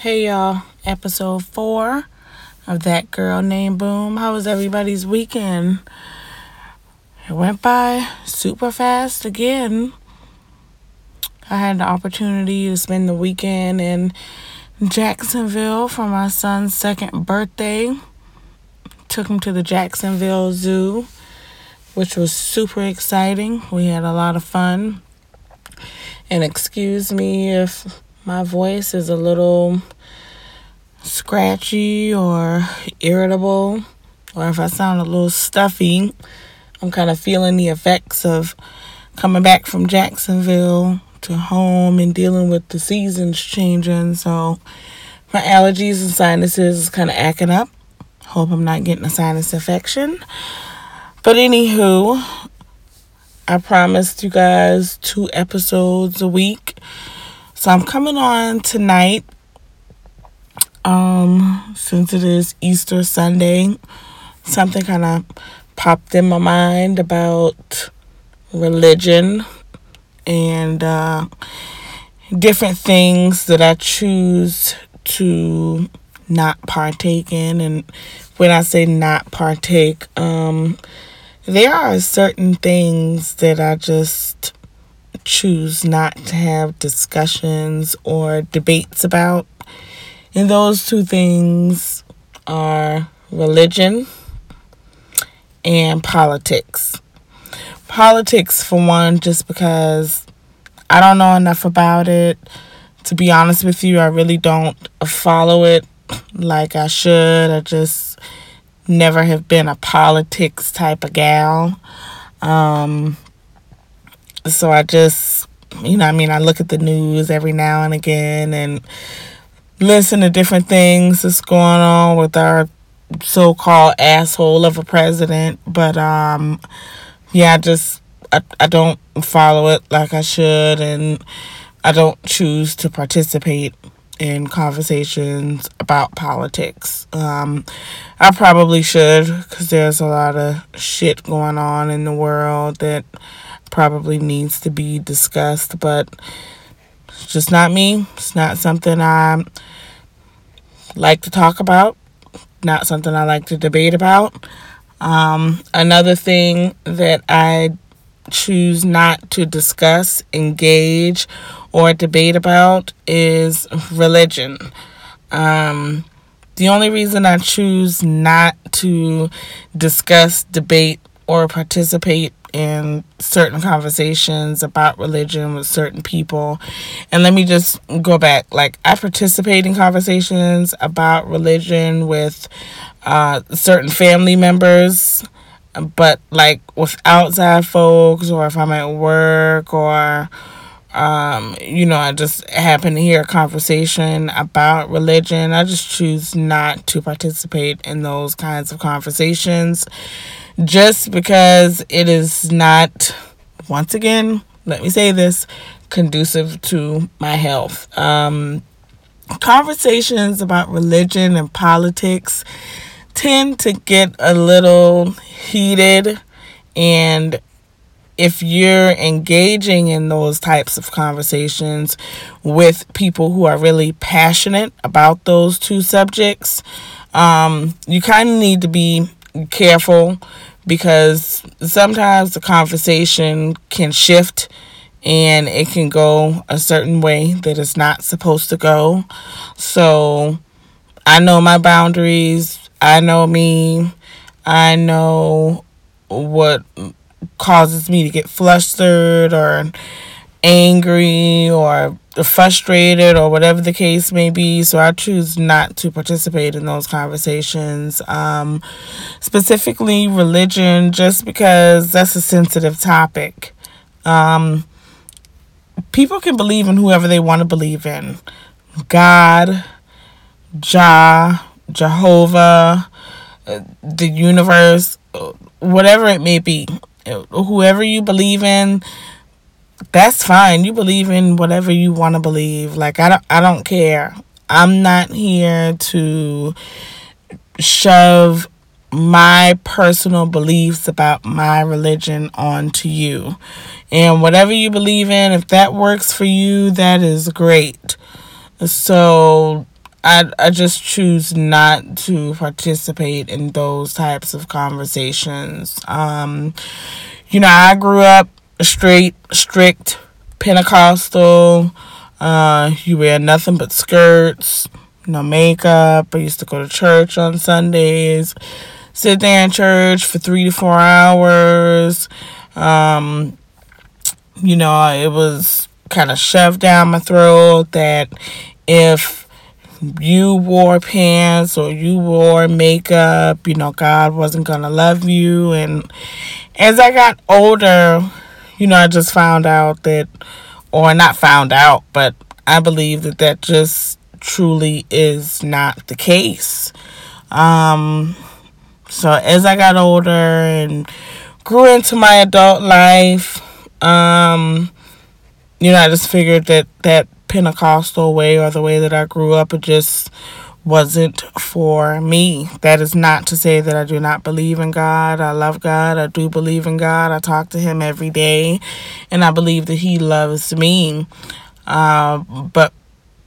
Hey y'all, episode four of That Girl Named Boom. How was everybody's weekend? It went by super fast again. I had the opportunity to spend the weekend in Jacksonville for my son's second birthday. Took him to the Jacksonville Zoo, which was super exciting. We had a lot of fun. And excuse me if my voice is a little scratchy or irritable, or if I sound a little stuffy. I'm kind of feeling the effects of coming back from Jacksonville to home and dealing with the seasons changing. So my allergies and sinuses is kind of acting up. Hope I'm not getting a sinus infection. But anywho, I promised you guys two episodes a week. So I'm coming on tonight. Um, since it is Easter Sunday, something kind of popped in my mind about religion and uh, different things that I choose to not partake in. And when I say not partake, um, there are certain things that I just choose not to have discussions or debates about. And those two things are religion and politics politics for one just because I don't know enough about it. To be honest with you, I really don't follow it like I should. I just never have been a politics type of gal. Um, so I just, you know, I mean, I look at the news every now and again and listen to different things that's going on with our so-called asshole of a president, but um yeah, I just I, I don't follow it like I should and I don't choose to participate in conversations about politics. Um, I probably should because there's a lot of shit going on in the world that probably needs to be discussed, but it's just not me. It's not something I like to talk about, not something I like to debate about. Um, another thing that I choose not to discuss, engage, or debate about is religion. Um, the only reason I choose not to discuss, debate, or participate in certain conversations about religion with certain people. And let me just go back. Like, I participate in conversations about religion with uh, certain family members, but like with outside folks, or if I'm at work, or um, you know, I just happen to hear a conversation about religion, I just choose not to participate in those kinds of conversations just because it is not, once again, let me say this, conducive to my health. Um, conversations about religion and politics tend to get a little heated and if you're engaging in those types of conversations with people who are really passionate about those two subjects, um, you kind of need to be careful because sometimes the conversation can shift and it can go a certain way that it's not supposed to go. So I know my boundaries. I know me. I know what causes me to get flustered or angry or frustrated or whatever the case may be. So I choose not to participate in those conversations. Um, specifically, religion, just because that's a sensitive topic. Um, people can believe in whoever they want to believe in God, Jah, Jehovah, uh, the universe, whatever it may be, Uh, whoever you believe in, that's fine. You believe in whatever you want to believe. Like I don't I don't care. I'm not here to shove my personal beliefs about my religion onto you. And whatever you believe in, if that works for you, that is great. So I I just choose not to participate in those types of conversations. Um, you know, I grew up straight, strict Pentecostal. Uh, you wear nothing but skirts, no makeup. I used to go to church on Sundays, sit there in church for three to four hours. Um, you know, it was kind of shoved down my throat that if you wore pants or you wore makeup, you know, God wasn't going to love you. And as I got older, you know, I just found out that, or not found out, but I believe that that just truly is not the case. Um, so as I got older and grew into my adult life, um, you know, I just figured that that Pentecostal way or the way that I grew up, it just wasn't for me. That is not to say that I do not believe in God. I love God. I do believe in God. I talk to Him every day, and I believe that He loves me. Uh, but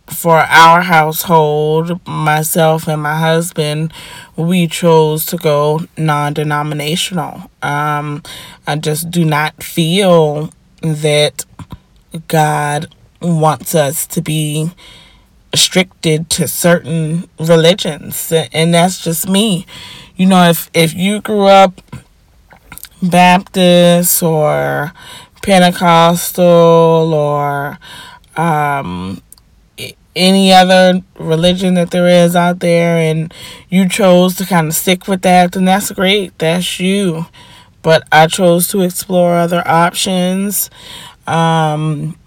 for our household, myself and my husband, we chose to go non denominational. Um, I just do not feel that God wants us to be restricted to certain religions. And that's just me. You know if if you grew up baptist or pentecostal or um any other religion that there is out there and you chose to kind of stick with that then that's great. That's you. But i chose to explore other options. Um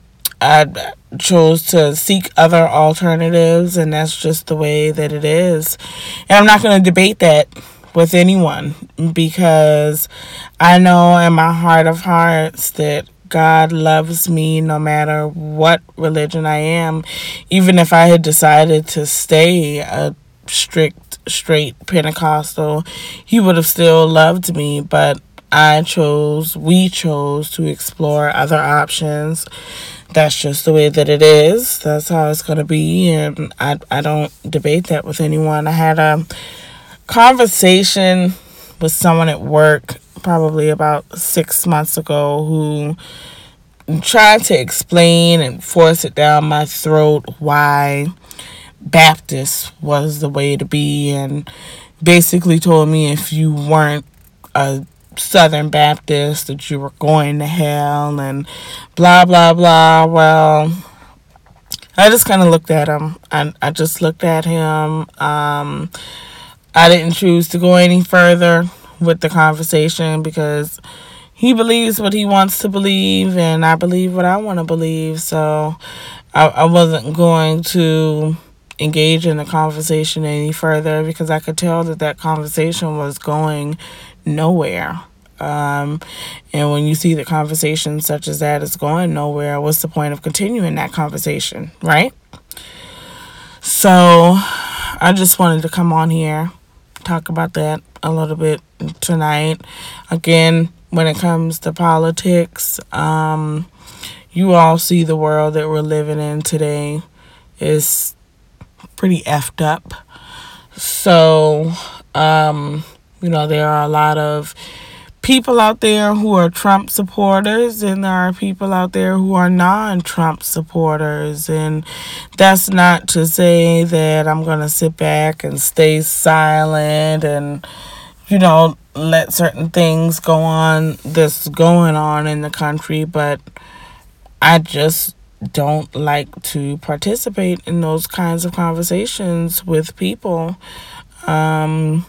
I chose to seek other alternatives, and that's just the way that it is. And I'm not going to debate that with anyone because I know in my heart of hearts that God loves me no matter what religion I am. Even if I had decided to stay a strict, straight Pentecostal, He would have still loved me. But I chose, we chose to explore other options that's just the way that it is. That's how it's going to be. And I, I don't debate that with anyone. I had a conversation with someone at work probably about six months ago who tried to explain and force it down my throat why Baptist was the way to be and basically told me if you weren't a Southern Baptist that you were going to hell and blah blah blah. Well, I just kind of looked at him. I I just looked at him. Um, I didn't choose to go any further with the conversation because he believes what he wants to believe and I believe what I want to believe. So I, I wasn't going to engage in the conversation any further because I could tell that that conversation was going nowhere. Um, and when you see the conversation such as that is going nowhere, what's the point of continuing that conversation, right? So I just wanted to come on here, talk about that a little bit tonight. Again, when it comes to politics, um, you all see the world that we're living in today is pretty effed up. So, um, you know, there are a lot of people out there who are Trump supporters, and there are people out there who are non Trump supporters. And that's not to say that I'm going to sit back and stay silent and, you know, let certain things go on that's going on in the country, but I just don't like to participate in those kinds of conversations with people. Um,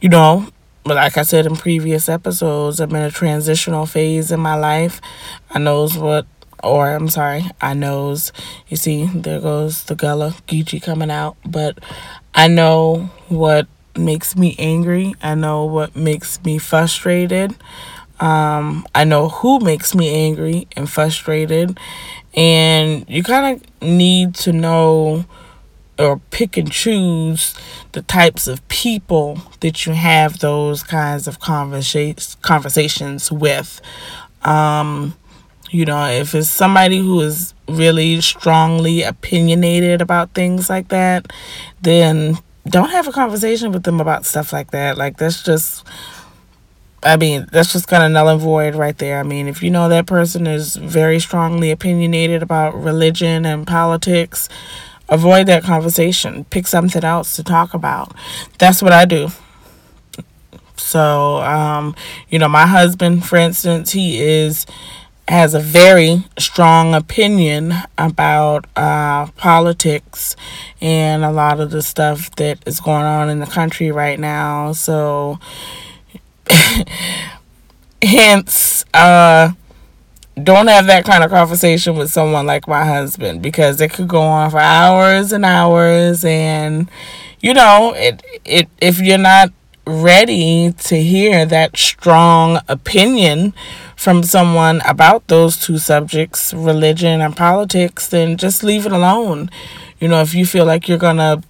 you know, but like I said in previous episodes, I'm in a transitional phase in my life. I knows what or I'm sorry, I knows. You see, there goes the Gullah Geechee coming out. But I know what makes me angry. I know what makes me frustrated. Um, I know who makes me angry and frustrated. And you kind of need to know or pick and choose the types of people that you have those kinds of conversations conversations with. Um, You know, if it's somebody who is really strongly opinionated about things like that, then don't have a conversation with them about stuff like that. Like, that's just, I mean, that's just kind of null and void right there. I mean, if you know that person is very strongly opinionated about religion and politics, avoid that conversation. Pick something else to talk about. That's what I do. So, um, you know, my husband, for instance, he is has a very strong opinion about uh, politics and a lot of the stuff that is going on in the country right now. So, hence, uh, don't have that kind of conversation with someone like my husband because it could go on for hours and hours and you know it it if you're not ready to hear that strong opinion from someone about those two subjects, religion and politics, then just leave it alone. You know, if you feel like you're going to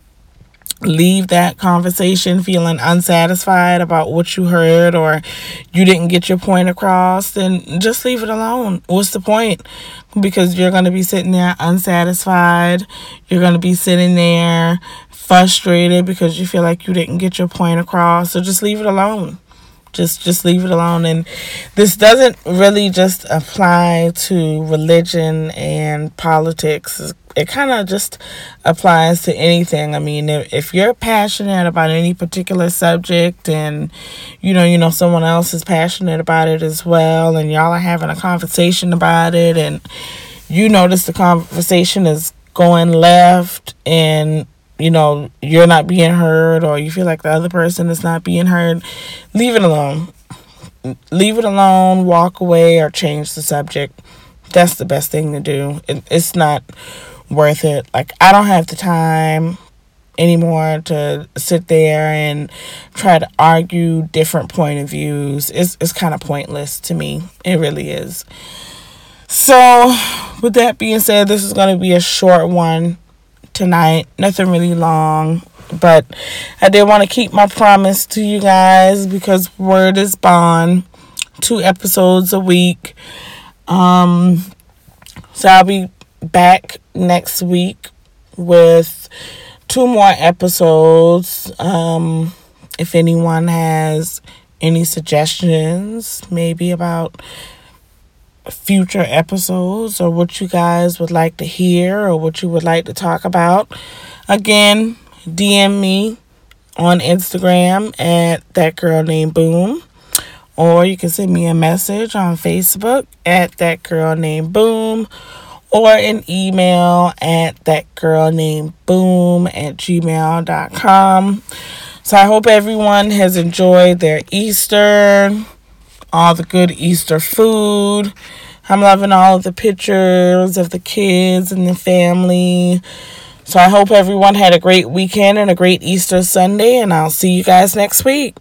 leave that conversation feeling unsatisfied about what you heard or you didn't get your point across, then just leave it alone. What's the point? Because you're going to be sitting there unsatisfied. You're going to be sitting there frustrated because you feel like you didn't get your point across. So just leave it alone. Just just leave it alone and this doesn't really just apply to religion and politics it kind of just applies to anything. I mean, if, if you're passionate about any particular subject and you know, you know someone else is passionate about it as well and y'all are having a conversation about it and you notice the conversation is going left and you know, you're not being heard or you feel like the other person is not being heard, leave it alone. Leave it alone, walk away or change the subject. That's the best thing to do. It, it's not worth it. Like I don't have the time anymore to sit there and try to argue different point of views. It's it's kind of pointless to me. It really is. So, with that being said, this is going to be a short one tonight. Nothing really long, but I did want to keep my promise to you guys because word is bond. Two episodes a week. Um so I'll be back next week with two more episodes. Um, if anyone has any suggestions, maybe about future episodes or what you guys would like to hear or what you would like to talk about, again, DM me on Instagram at that girl named Boom. Or you can send me a message on Facebook at that girl named Boom or an email at that girl named boom at gmail.com. So I hope everyone has enjoyed their Easter, all the good Easter food. I'm loving all of the pictures of the kids and the family. So I hope everyone had a great weekend and a great Easter Sunday, and I'll see you guys next week.